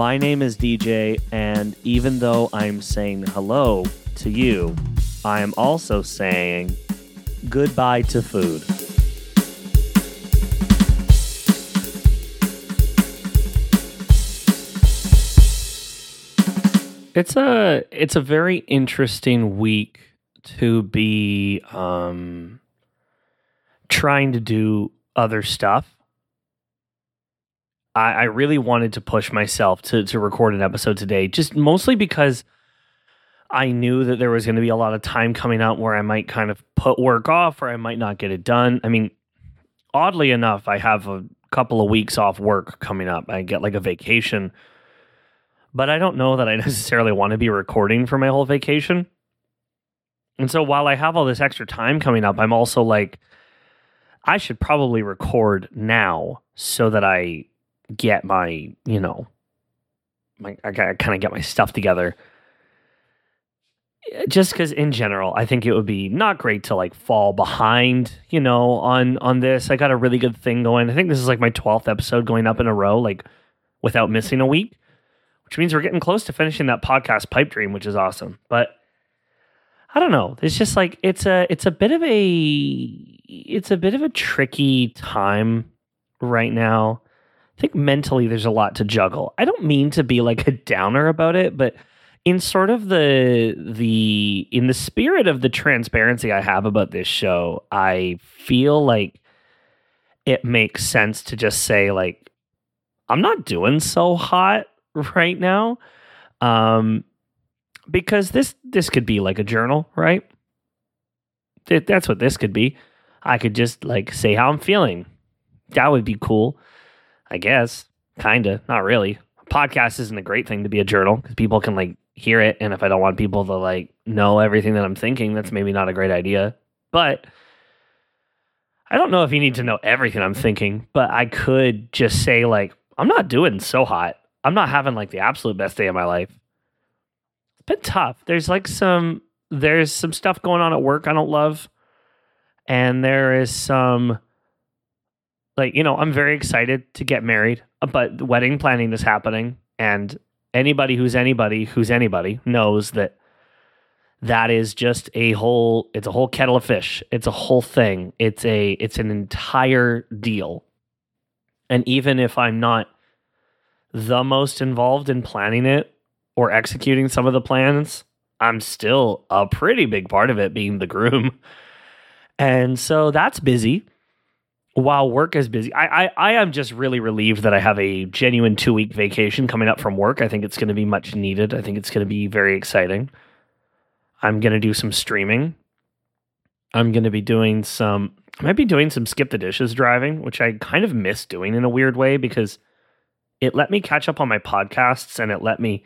My name is DJ, and even though I'm saying hello to you, I am also saying goodbye to food. It's a it's a very interesting week to be um trying to do other stuff. I, I really wanted to push myself to to record an episode today, just mostly because I knew that there was going to be a lot of time coming up where I might kind of put work off or I might not get it done. I mean, oddly enough, I have a couple of weeks off work coming up. I get like a vacation, but I don't know that I necessarily want to be recording for my whole vacation. And so while I have all this extra time coming up, I'm also like, I should probably record now so that I get my, you know, my, I kind of get my stuff together. Just because in general i think it would be not great to like fall behind you know on on this. I got a really good thing going. I think this is like my 12th episode going up in a row like without missing a week which means we're getting close to finishing that podcast pipe dream which is awesome. But i don't know. It's just like it's a it's a bit of a it's a bit of a tricky time right now i think mentally there's a lot to juggle i don't mean to be like a downer about it but in sort of the the in the spirit of the transparency I have about this show, I feel like it makes sense to just say like I'm not doing so hot right now. Um because this this could be like a journal, right? That's what this could be. I could just like say how I'm feeling. That would be cool. I guess. Kinda. Not really. Podcast isn't a great thing to be a journal because people can like hear it and if I don't want people to like know everything that I'm thinking, that's maybe not a great idea. But I don't know if you need to know everything I'm thinking, but I could just say like I'm not doing so hot. I'm not having like the absolute best day of my life. It's been tough. There's like some there's some stuff going on at work I don't love. And there is some like, you know, I'm very excited to get married, but wedding planning is happening and anybody who's anybody who's anybody knows that that is just a whole it's a whole kettle of fish. It's a whole thing. It's a it's an entire deal. And even if i'm not the most involved in planning it or executing some of the plans i'm still a pretty big part of it being the groom. And so that's busy while work is busy, I, I, I am just really relieved that I have a genuine two week vacation coming up from work. I think it's going to be much needed. I think it's going to be very exciting. I'm going to do some streaming. I'm going to be doing some, I might be doing some skip the dishes driving, which I kind of miss doing in a weird way because it let me catch up on my podcasts and it let me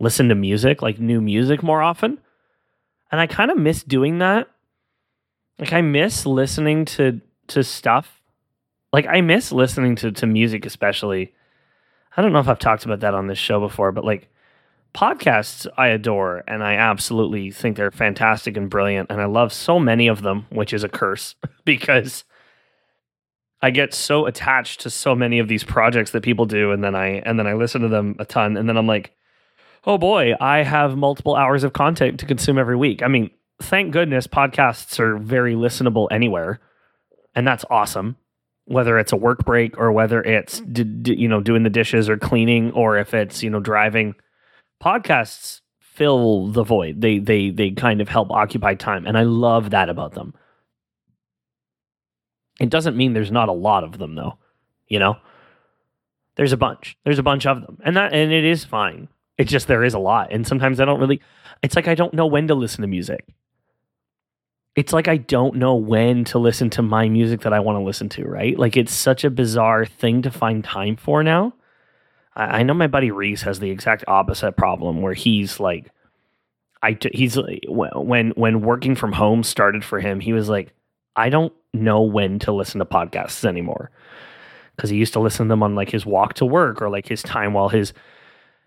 listen to music, like new music more often. And I kind of miss doing that. Like I miss listening to to stuff. Like I miss listening to to music, especially. I don't know if I've talked about that on this show before, but like podcasts I adore and I absolutely think they're fantastic and brilliant and I love so many of them, which is a curse because I get so attached to so many of these projects that people do and then I and then I listen to them a ton and then I'm like, "Oh boy, I have multiple hours of content to consume every week." I mean, thank goodness podcasts are very listenable anywhere and that's awesome. Whether it's a work break or whether it's d- d- you know doing the dishes or cleaning or if it's you know driving, podcasts fill the void. They they they kind of help occupy time, and I love that about them. It doesn't mean there's not a lot of them though, you know. There's a bunch. There's a bunch of them, and that and it is fine. It's just there is a lot, and sometimes I don't really. It's like I don't know when to listen to music it's like I don't know when to listen to my music that I want to listen to, right? Like it's such a bizarre thing to find time for now. I, I know my buddy Reese has the exact opposite problem where he's like, I t- he's when when working from home started for him, he was like, I don't know when to listen to podcasts anymore because he used to listen to them on like his walk to work or like his time while his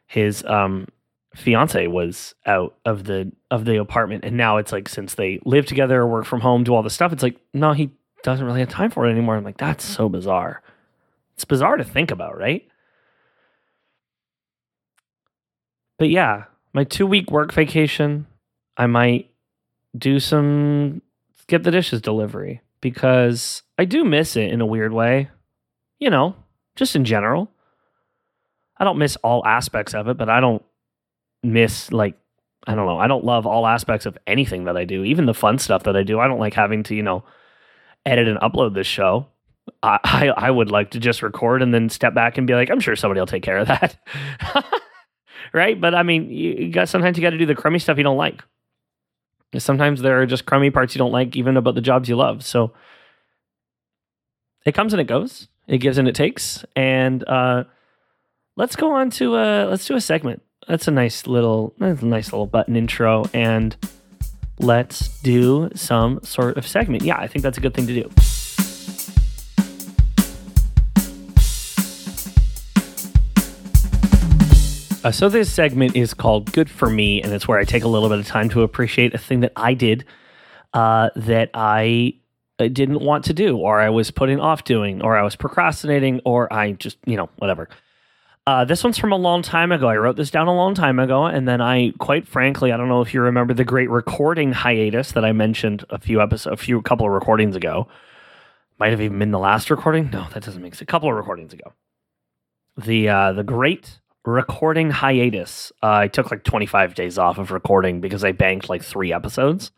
his um fiance was out of the of the apartment and now it's like since they live together work from home do all this stuff it's like no he doesn't really have time for it anymore i'm like that's so bizarre it's bizarre to think about right but yeah, my two week work vacation, I might do some get the dishes delivery because I do miss it in a weird way. You know, just in general. I don't miss all aspects of it, but I don't miss like I don't know. I don't love all aspects of anything that I do, even the fun stuff that I do. I don't like having to, you know, edit and upload this show. I, I, I would like to just record and then step back and be like, I'm sure somebody will take care of that. right? But I mean, you, you got sometimes you got to do the crummy stuff you don't like. Sometimes there are just crummy parts you don't like, even about the jobs you love. So it comes and it goes. It gives and it takes. And uh, let's go on to uh, let's do a segment. That's a nice little that's a nice little button intro, and let's do some sort of segment. Yeah, I think that's a good thing to do. Uh, so this segment is called "Good for Me," and it's where I take a little bit of time to appreciate a thing that I did uh, that I uh, didn't want to do, or I was putting off doing, or I was procrastinating, or I just you know whatever. Uh, this one's from a long time ago. I wrote this down a long time ago, and then I, quite frankly, I don't know if you remember the great recording hiatus that I mentioned a few episodes, a few couple of recordings ago. Might have even been the last recording. No, that doesn't make sense. A couple of recordings ago. The uh, the great recording hiatus. Uh, I took like 25 days off of recording because I banked like three episodes.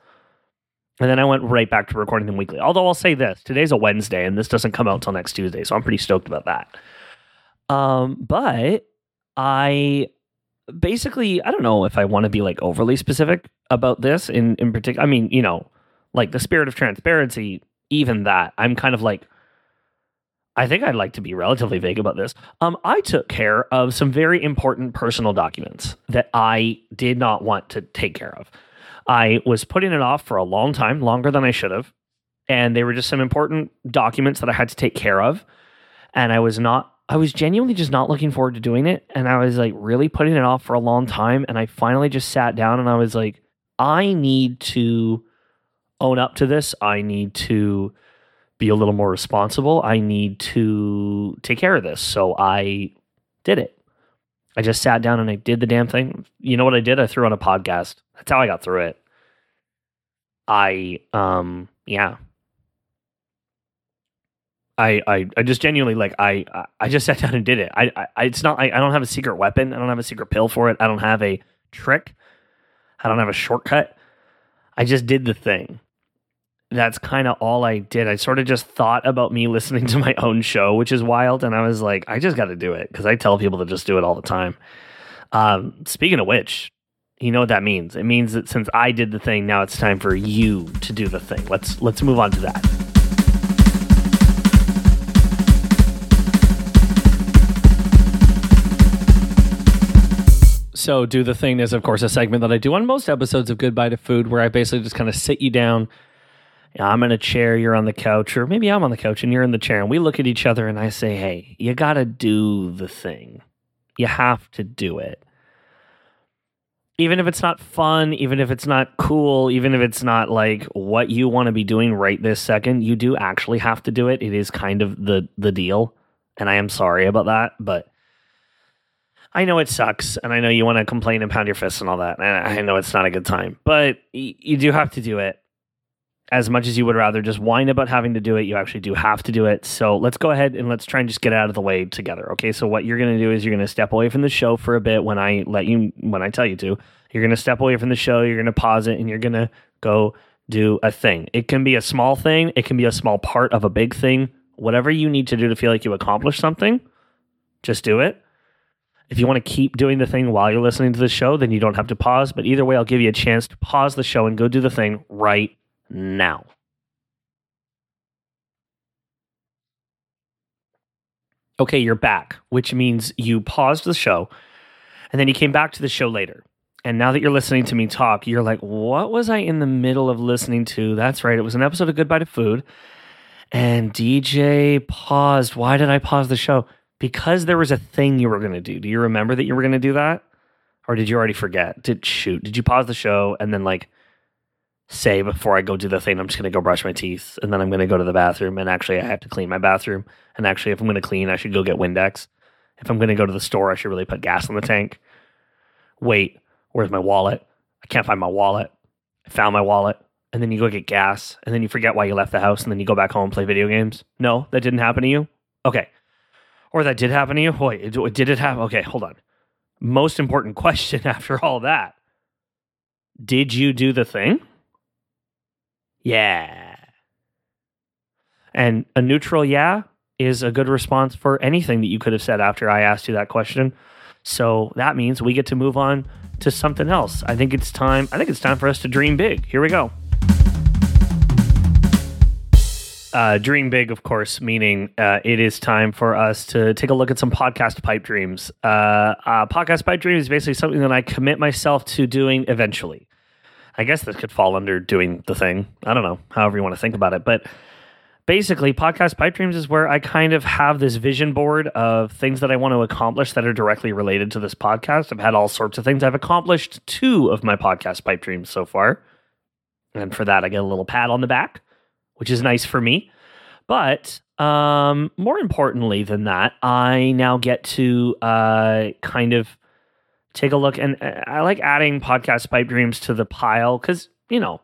And then I went right back to recording them weekly. Although I'll say this today's a Wednesday and this doesn't come out till next Tuesday. So I'm pretty stoked about that. Um, but I basically, I don't know if I want to be like overly specific about this in, in particular. I mean, you know, like the spirit of transparency, even that, I'm kind of like, I think I'd like to be relatively vague about this. Um, I took care of some very important personal documents that I did not want to take care of. I was putting it off for a long time, longer than I should have. And they were just some important documents that I had to take care of. And I was not, I was genuinely just not looking forward to doing it. And I was like really putting it off for a long time. And I finally just sat down and I was like, I need to own up to this. I need to be a little more responsible. I need to take care of this. So I did it. I just sat down and I did the damn thing. You know what I did? I threw on a podcast. That's how I got through it. I um yeah. I I, I just genuinely like I I just sat down and did it. I, I it's not I, I don't have a secret weapon. I don't have a secret pill for it. I don't have a trick. I don't have a shortcut. I just did the thing that's kind of all I did. I sort of just thought about me listening to my own show, which is wild. And I was like, I just got to do it because I tell people to just do it all the time. Um, speaking of which, you know what that means? It means that since I did the thing, now it's time for you to do the thing. Let's let's move on to that. So, do the thing is, of course, a segment that I do on most episodes of Goodbye to Food, where I basically just kind of sit you down I'm in a chair, you're on the couch, or maybe I'm on the couch and you're in the chair, and we look at each other and I say, hey, you got to do the thing. You have to do it. Even if it's not fun, even if it's not cool, even if it's not like what you want to be doing right this second, you do actually have to do it. It is kind of the the deal. And I am sorry about that, but I know it sucks, and I know you want to complain and pound your fists and all that. And I know it's not a good time, but you do have to do it as much as you would rather just whine about having to do it, you actually do have to do it. So let's go ahead and let's try and just get out of the way together. Okay. So what you're going to do is you're going to step away from the show for a bit when I let you, when I tell you to. You're going to step away from the show, you're going to pause it, and you're going to go do a thing. It can be a small thing, it can be a small part of a big thing. Whatever you need to do to feel like you accomplished something, just do it. If you want to keep doing the thing while you're listening to the show, then you don't have to pause. But either way, I'll give you a chance to pause the show and go do the thing right now. Okay, you're back, which means you paused the show and then you came back to the show later. And now that you're listening to me talk, you're like, what was I in the middle of listening to? That's right. It was an episode of Goodbye to Food. And DJ paused. Why did I pause the show? Because there was a thing you were going to do. Do you remember that you were going to do that? Or did you already forget? Did shoot? Did you pause the show and then like say before I go do the thing, I'm just going to go brush my teeth and then I'm going to go to the bathroom. And actually, I have to clean my bathroom. And actually, if I'm going to clean, I should go get Windex. If I'm going to go to the store, I should really put gas in the tank. wait, where's my wallet? I can't find my wallet. I found my wallet. And then you go get gas, and then you forget why you left the house, and then you go back home and play video games. No, that didn't happen to you? Okay. Or that did happen to you? Wait, did it happen? Okay, hold on. Most important question after all that Did you do the thing? Yeah. And a neutral yeah is a good response for anything that you could have said after I asked you that question. So that means we get to move on to something else. I think it's time. I think it's time for us to dream big. Here we go. Uh, dream big, of course, meaning uh, it is time for us to take a look at some podcast pipe dreams. Uh, uh podcast pipe dream is basically something that I commit myself to doing eventually. I guess this could fall under doing the thing. I don't know, however you want to think about it. But basically, podcast pipe dreams is where I kind of have this vision board of things that I want to accomplish that are directly related to this podcast. I've had all sorts of things. I've accomplished two of my podcast pipe dreams so far. And for that, I get a little pat on the back, which is nice for me. But um, more importantly than that, I now get to uh, kind of take a look. And uh, I like adding podcast pipe dreams to the pile because, you know,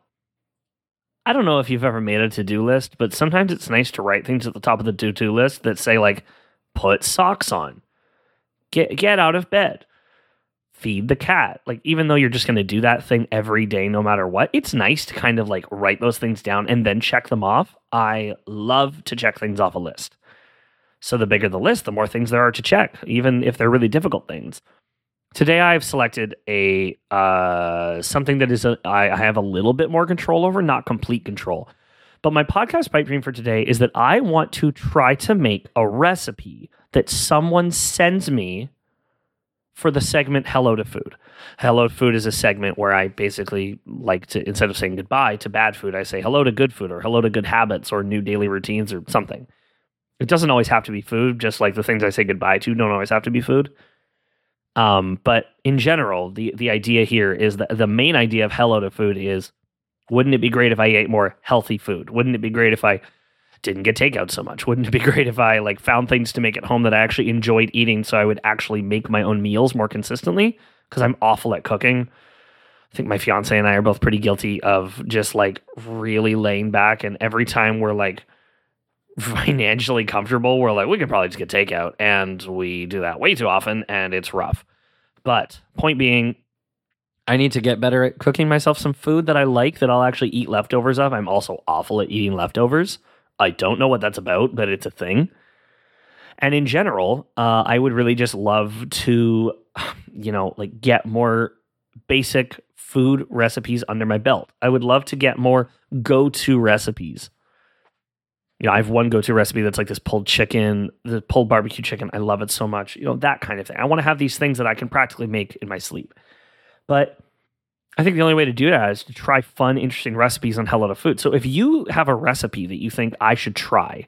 I don't know if you've ever made a to do list, but sometimes it's nice to write things at the top of the to do list that say, like, put socks on, get, get out of bed, feed the cat. Like, even though you're just going to do that thing every day, no matter what, it's nice to kind of like write those things down and then check them off. I love to check things off a list. So the bigger the list, the more things there are to check, even if they're really difficult things. Today I've selected a uh, something that is a, I, I have a little bit more control over, not complete control. But my podcast pipe dream for today is that I want to try to make a recipe that someone sends me for the segment Hello to Food. Hello to Food is a segment where I basically like to, instead of saying goodbye to bad food, I say hello to good food or hello to good habits or new daily routines or something. It doesn't always have to be food, just like the things I say goodbye to don't always have to be food. Um, but in general, the the idea here is that the main idea of Hello to Food is wouldn't it be great if I ate more healthy food? Wouldn't it be great if I didn't get takeout so much? Wouldn't it be great if I like found things to make at home that I actually enjoyed eating so I would actually make my own meals more consistently? Because I'm awful at cooking. I think my fiance and I are both pretty guilty of just like really laying back and every time we're like financially comfortable, we're like, we could probably just get takeout. And we do that way too often and it's rough. But point being, I need to get better at cooking myself some food that I like that I'll actually eat leftovers of. I'm also awful at eating leftovers. I don't know what that's about, but it's a thing. And in general, uh, I would really just love to, you know, like get more basic food recipes under my belt. I would love to get more go to recipes you know, I have one go-to recipe that's like this pulled chicken, the pulled barbecue chicken. I love it so much. You know, that kind of thing. I want to have these things that I can practically make in my sleep. But I think the only way to do that is to try fun, interesting recipes on Hello to Food. So if you have a recipe that you think I should try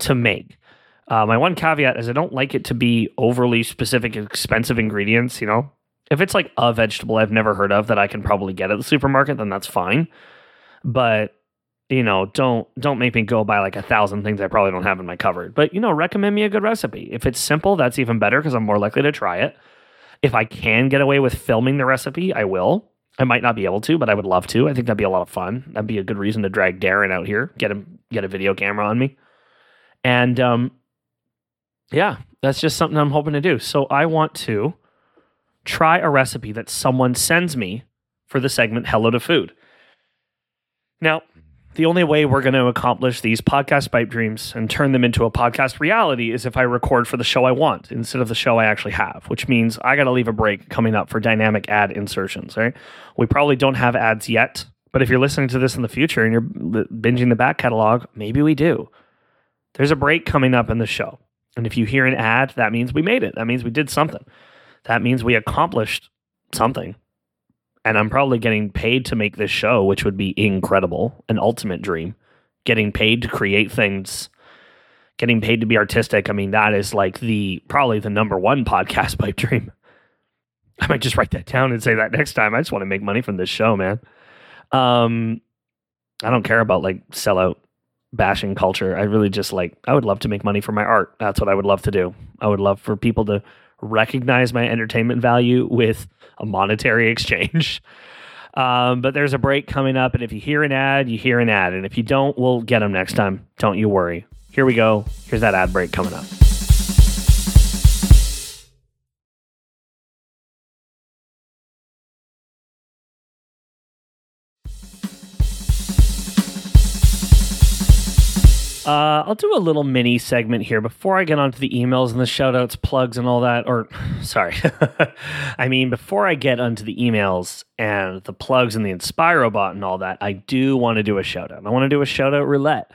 to make, uh, my one caveat is I don't like it to be overly specific, expensive ingredients. You know, if it's like a vegetable I've never heard of that I can probably get at the supermarket, then that's fine. But you know, don't don't make me go buy like a thousand things I probably don't have in my cupboard. But you know, recommend me a good recipe. If it's simple, that's even better because I'm more likely to try it. If I can get away with filming the recipe, I will. I might not be able to, but I would love to. I think that'd be a lot of fun. That'd be a good reason to drag Darren out here, get him get a video camera on me. And um yeah, that's just something I'm hoping to do. So I want to try a recipe that someone sends me for the segment Hello to Food. Now, the only way we're going to accomplish these podcast pipe dreams and turn them into a podcast reality is if I record for the show I want instead of the show I actually have, which means I got to leave a break coming up for dynamic ad insertions, right? We probably don't have ads yet, but if you're listening to this in the future and you're binging the back catalog, maybe we do. There's a break coming up in the show. And if you hear an ad, that means we made it. That means we did something. That means we accomplished something and I'm probably getting paid to make this show, which would be incredible, an ultimate dream. Getting paid to create things, getting paid to be artistic. I mean, that is like the probably the number one podcast pipe dream. I might just write that down and say that next time. I just want to make money from this show, man. Um, I don't care about like sellout bashing culture. I really just like I would love to make money from my art. That's what I would love to do. I would love for people to recognize my entertainment value with a monetary exchange. Um, but there's a break coming up, and if you hear an ad, you hear an ad, and if you don't, we'll get them next time. Don't you worry. Here we go. Here's that ad break coming up. Uh, I'll do a little mini segment here before I get onto the emails and the shoutouts, plugs, and all that. Or, sorry, I mean, before I get onto the emails and the plugs and the Inspirobot and all that, I do want to do a shoutout. I want to do a shoutout roulette.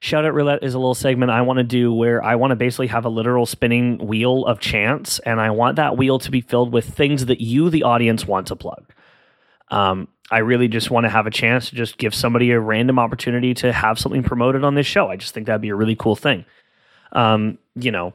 Shoutout roulette is a little segment I want to do where I want to basically have a literal spinning wheel of chance, and I want that wheel to be filled with things that you, the audience, want to plug. Um, I really just want to have a chance to just give somebody a random opportunity to have something promoted on this show. I just think that'd be a really cool thing. Um, you know,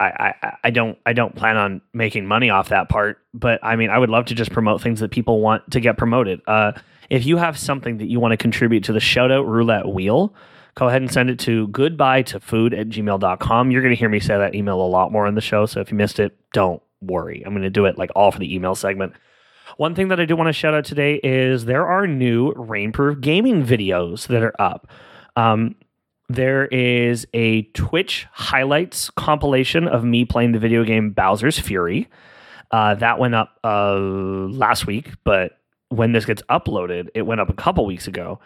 I, I, I don't I don't plan on making money off that part, but I mean I would love to just promote things that people want to get promoted. Uh, if you have something that you want to contribute to the shoutout roulette wheel, go ahead and send it to goodbye to food at gmail.com. You're gonna hear me say that email a lot more in the show. So if you missed it, don't worry. I'm gonna do it like all for the email segment. One thing that I do want to shout out today is there are new rainproof gaming videos that are up. Um, there is a Twitch highlights compilation of me playing the video game Bowser's Fury. Uh, that went up uh, last week, but when this gets uploaded, it went up a couple weeks ago.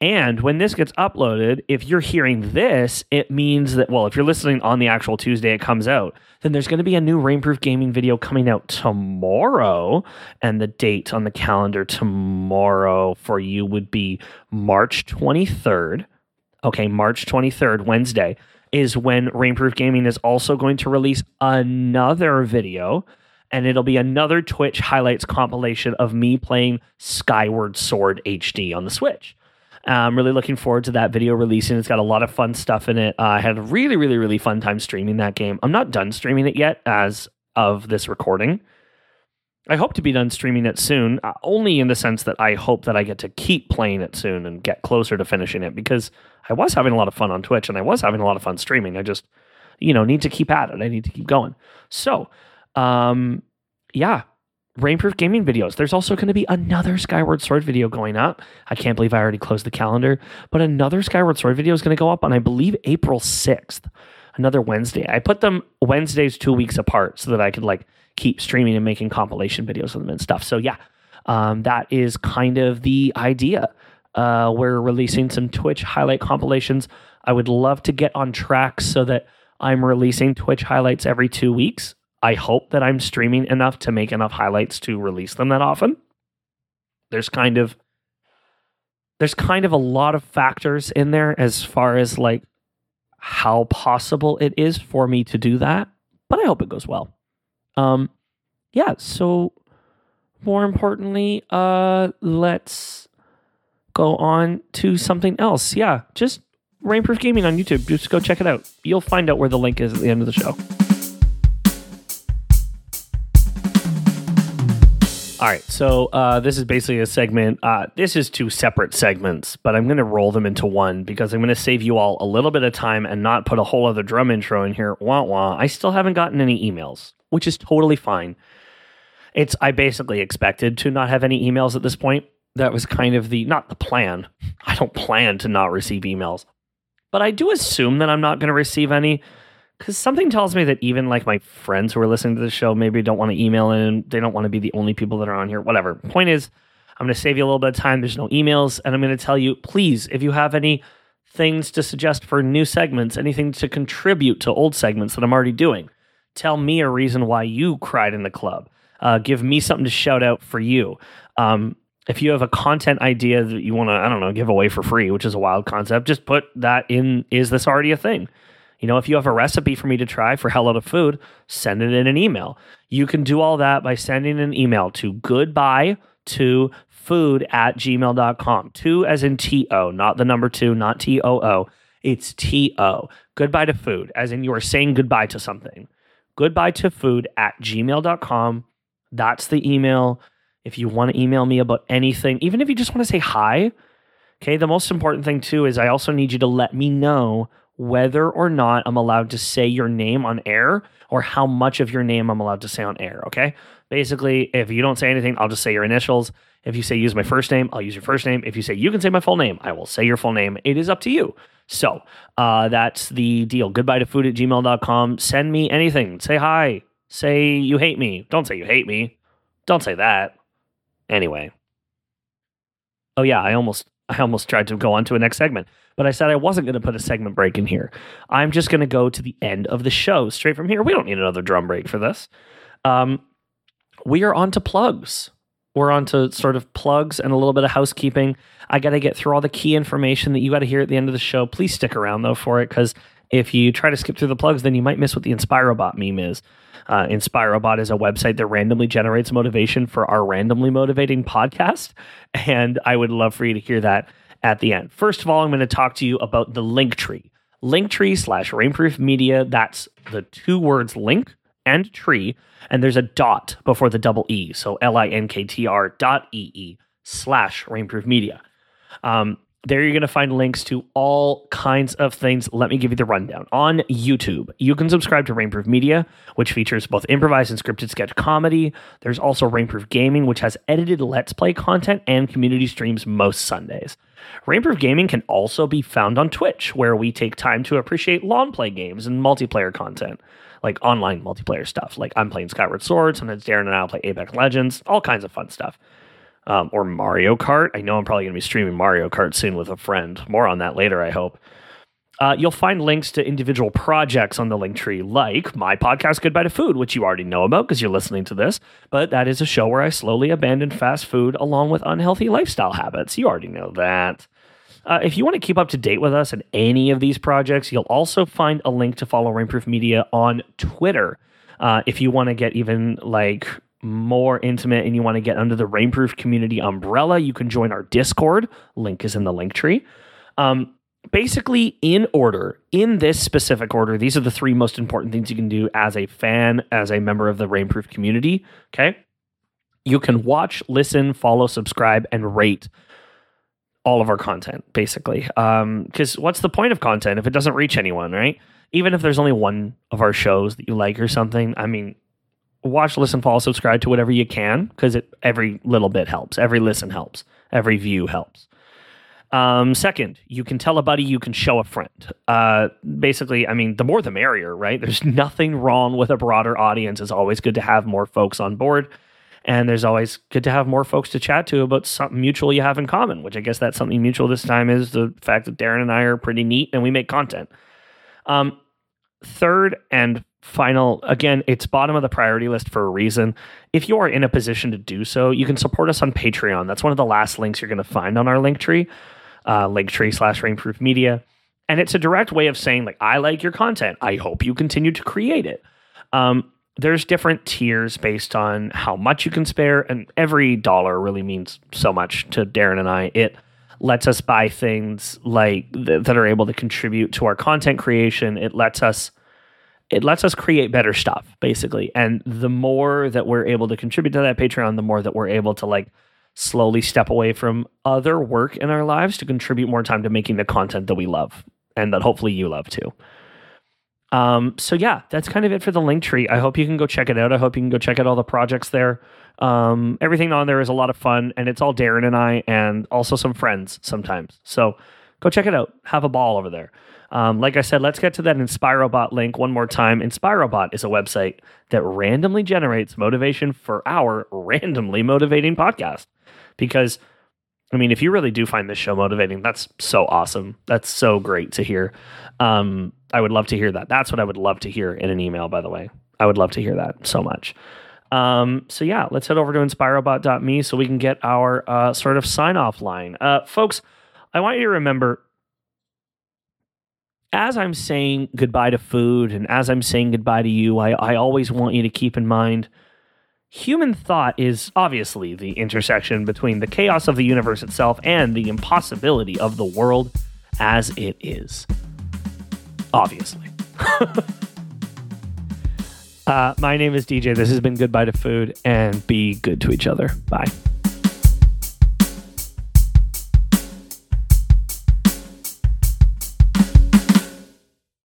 And when this gets uploaded, if you're hearing this, it means that, well, if you're listening on the actual Tuesday it comes out, then there's going to be a new Rainproof Gaming video coming out tomorrow. And the date on the calendar tomorrow for you would be March 23rd. Okay, March 23rd, Wednesday, is when Rainproof Gaming is also going to release another video. And it'll be another Twitch highlights compilation of me playing Skyward Sword HD on the Switch. I'm really looking forward to that video releasing. It's got a lot of fun stuff in it. Uh, I had a really, really, really fun time streaming that game. I'm not done streaming it yet as of this recording. I hope to be done streaming it soon, uh, only in the sense that I hope that I get to keep playing it soon and get closer to finishing it because I was having a lot of fun on Twitch and I was having a lot of fun streaming. I just, you know, need to keep at it. I need to keep going. So, um, yeah, Rainproof Gaming videos. There's also going to be another Skyward Sword video going up. I can't believe I already closed the calendar, but another Skyward Sword video is going to go up on, I believe, April 6th, another Wednesday. I put them Wednesdays two weeks apart so that I could like keep streaming and making compilation videos of them and stuff. So, yeah, um, that is kind of the idea. Uh, we're releasing some Twitch highlight compilations. I would love to get on track so that I'm releasing Twitch highlights every two weeks. I hope that I'm streaming enough to make enough highlights to release them that often. There's kind of there's kind of a lot of factors in there as far as like how possible it is for me to do that, but I hope it goes well. Um yeah, so more importantly, uh let's go on to something else. Yeah, just Rainproof Gaming on YouTube. Just go check it out. You'll find out where the link is at the end of the show. All right, so uh, this is basically a segment. Uh, this is two separate segments, but I'm going to roll them into one because I'm going to save you all a little bit of time and not put a whole other drum intro in here. Wah wah. I still haven't gotten any emails, which is totally fine. It's I basically expected to not have any emails at this point. That was kind of the not the plan. I don't plan to not receive emails, but I do assume that I'm not going to receive any because something tells me that even like my friends who are listening to the show maybe don't want to email in they don't want to be the only people that are on here whatever. Point is i'm going to save you a little bit of time there's no emails and i'm going to tell you please if you have any things to suggest for new segments anything to contribute to old segments that i'm already doing tell me a reason why you cried in the club. Uh, give me something to shout out for you. Um, if you have a content idea that you want to i don't know give away for free which is a wild concept just put that in is this already a thing you know, if you have a recipe for me to try for Hello to Food, send it in an email. You can do all that by sending an email to goodbye to food at gmail.com. Two as in T O, not the number two, not T O O. It's T O. Goodbye to food, as in you are saying goodbye to something. Goodbye to food at gmail.com. That's the email. If you want to email me about anything, even if you just want to say hi, okay, the most important thing too is I also need you to let me know whether or not I'm allowed to say your name on air or how much of your name I'm allowed to say on air. Okay. Basically, if you don't say anything, I'll just say your initials. If you say use my first name, I'll use your first name. If you say you can say my full name, I will say your full name. It is up to you. So uh, that's the deal. Goodbye to food at gmail.com. Send me anything. Say hi. Say you hate me. Don't say you hate me. Don't say that. Anyway. Oh yeah, I almost I almost tried to go on to a next segment, but I said I wasn't going to put a segment break in here. I'm just going to go to the end of the show straight from here. We don't need another drum break for this. Um, we are on to plugs. We're on to sort of plugs and a little bit of housekeeping. I got to get through all the key information that you got to hear at the end of the show. Please stick around though for it because if you try to skip through the plugs, then you might miss what the InspiroBot meme is. Uh, InspiroBot is a website that randomly generates motivation for our randomly motivating podcast. And I would love for you to hear that at the end. First of all, I'm going to talk to you about the link Linktree. Linktree slash Rainproof Media. That's the two words link and tree. And there's a dot before the double E. So L I N K T R dot E E slash Rainproof Media. Um, there you're going to find links to all kinds of things. Let me give you the rundown. On YouTube, you can subscribe to Rainproof Media, which features both improvised and scripted sketch comedy. There's also Rainproof Gaming, which has edited Let's Play content and community streams most Sundays. Rainproof Gaming can also be found on Twitch, where we take time to appreciate lawn play games and multiplayer content, like online multiplayer stuff. Like I'm playing Skyward Sword, sometimes Darren and I'll play Apex Legends, all kinds of fun stuff um, or Mario Kart. I know I'm probably going to be streaming Mario Kart soon with a friend. More on that later, I hope. Uh, you'll find links to individual projects on the link tree, like my podcast, Goodbye to Food, which you already know about because you're listening to this. But that is a show where I slowly abandon fast food along with unhealthy lifestyle habits. You already know that. Uh, if you want to keep up to date with us and any of these projects, you'll also find a link to follow Rainproof Media on Twitter. Uh, if you want to get even like more intimate and you want to get under the Rainproof community umbrella, you can join our Discord. Link is in the link tree. Um, basically, in order, in this specific order, these are the three most important things you can do as a fan, as a member of the Rainproof community. Okay. You can watch, listen, follow, subscribe, and rate all of our content, basically. Because um, what's the point of content if it doesn't reach anyone, right? Even if there's only one of our shows that you like or something, I mean, watch, listen, follow, subscribe to whatever you can because it every little bit helps. Every listen helps. Every view helps. Um, second, you can tell a buddy, you can show a friend. Uh, basically, I mean, the more the merrier, right? There's nothing wrong with a broader audience. It's always good to have more folks on board. And there's always good to have more folks to chat to about something mutual you have in common, which I guess that's something mutual this time is the fact that Darren and I are pretty neat and we make content. Um, third and final again it's bottom of the priority list for a reason. If you are in a position to do so you can support us on patreon. That's one of the last links you're going to find on our link tree uh, link tree slash rainproof media. And it's a direct way of saying like i like your content. I hope you continue to create it. Um, there's different tiers based on how much you can spare and every dollar really means so much to darren and i. It lets us buy things like th- that are able to contribute to our content creation. It lets us it lets us create better stuff basically. And the more that we're able to contribute to that patreon the more that we're able to like slowly step away from other work in our lives to contribute more time to making the content that we love and that hopefully you love too. Um, so yeah that's kind of it for the link tree i hope you can go check it out. I hope you can go check out all the projects there. Um, everything on there is a lot of fun and it's all darren and i and also some friends sometimes. So go check it out. Have a ball over there um, like I said, let's get to that InspiroBot link one more time. InspiroBot is a website that randomly generates motivation for our randomly motivating podcast. Because, I mean, if you really do find this show motivating, that's so awesome. That's so great to hear. Um, I would love to hear that. That's what I would love to hear in an email, by the way. I would love to hear that so much. Um, so yeah, let's head over to inspirobot.me so we can get our uh, sort of sign off line. Uh, folks, I want you to remember as I'm saying goodbye to food and as I'm saying goodbye to you, I, I always want you to keep in mind human thought is obviously the intersection between the chaos of the universe itself and the impossibility of the world as it is. Obviously. uh, my name is DJ. This has been Goodbye to Food, and be good to each other. Bye.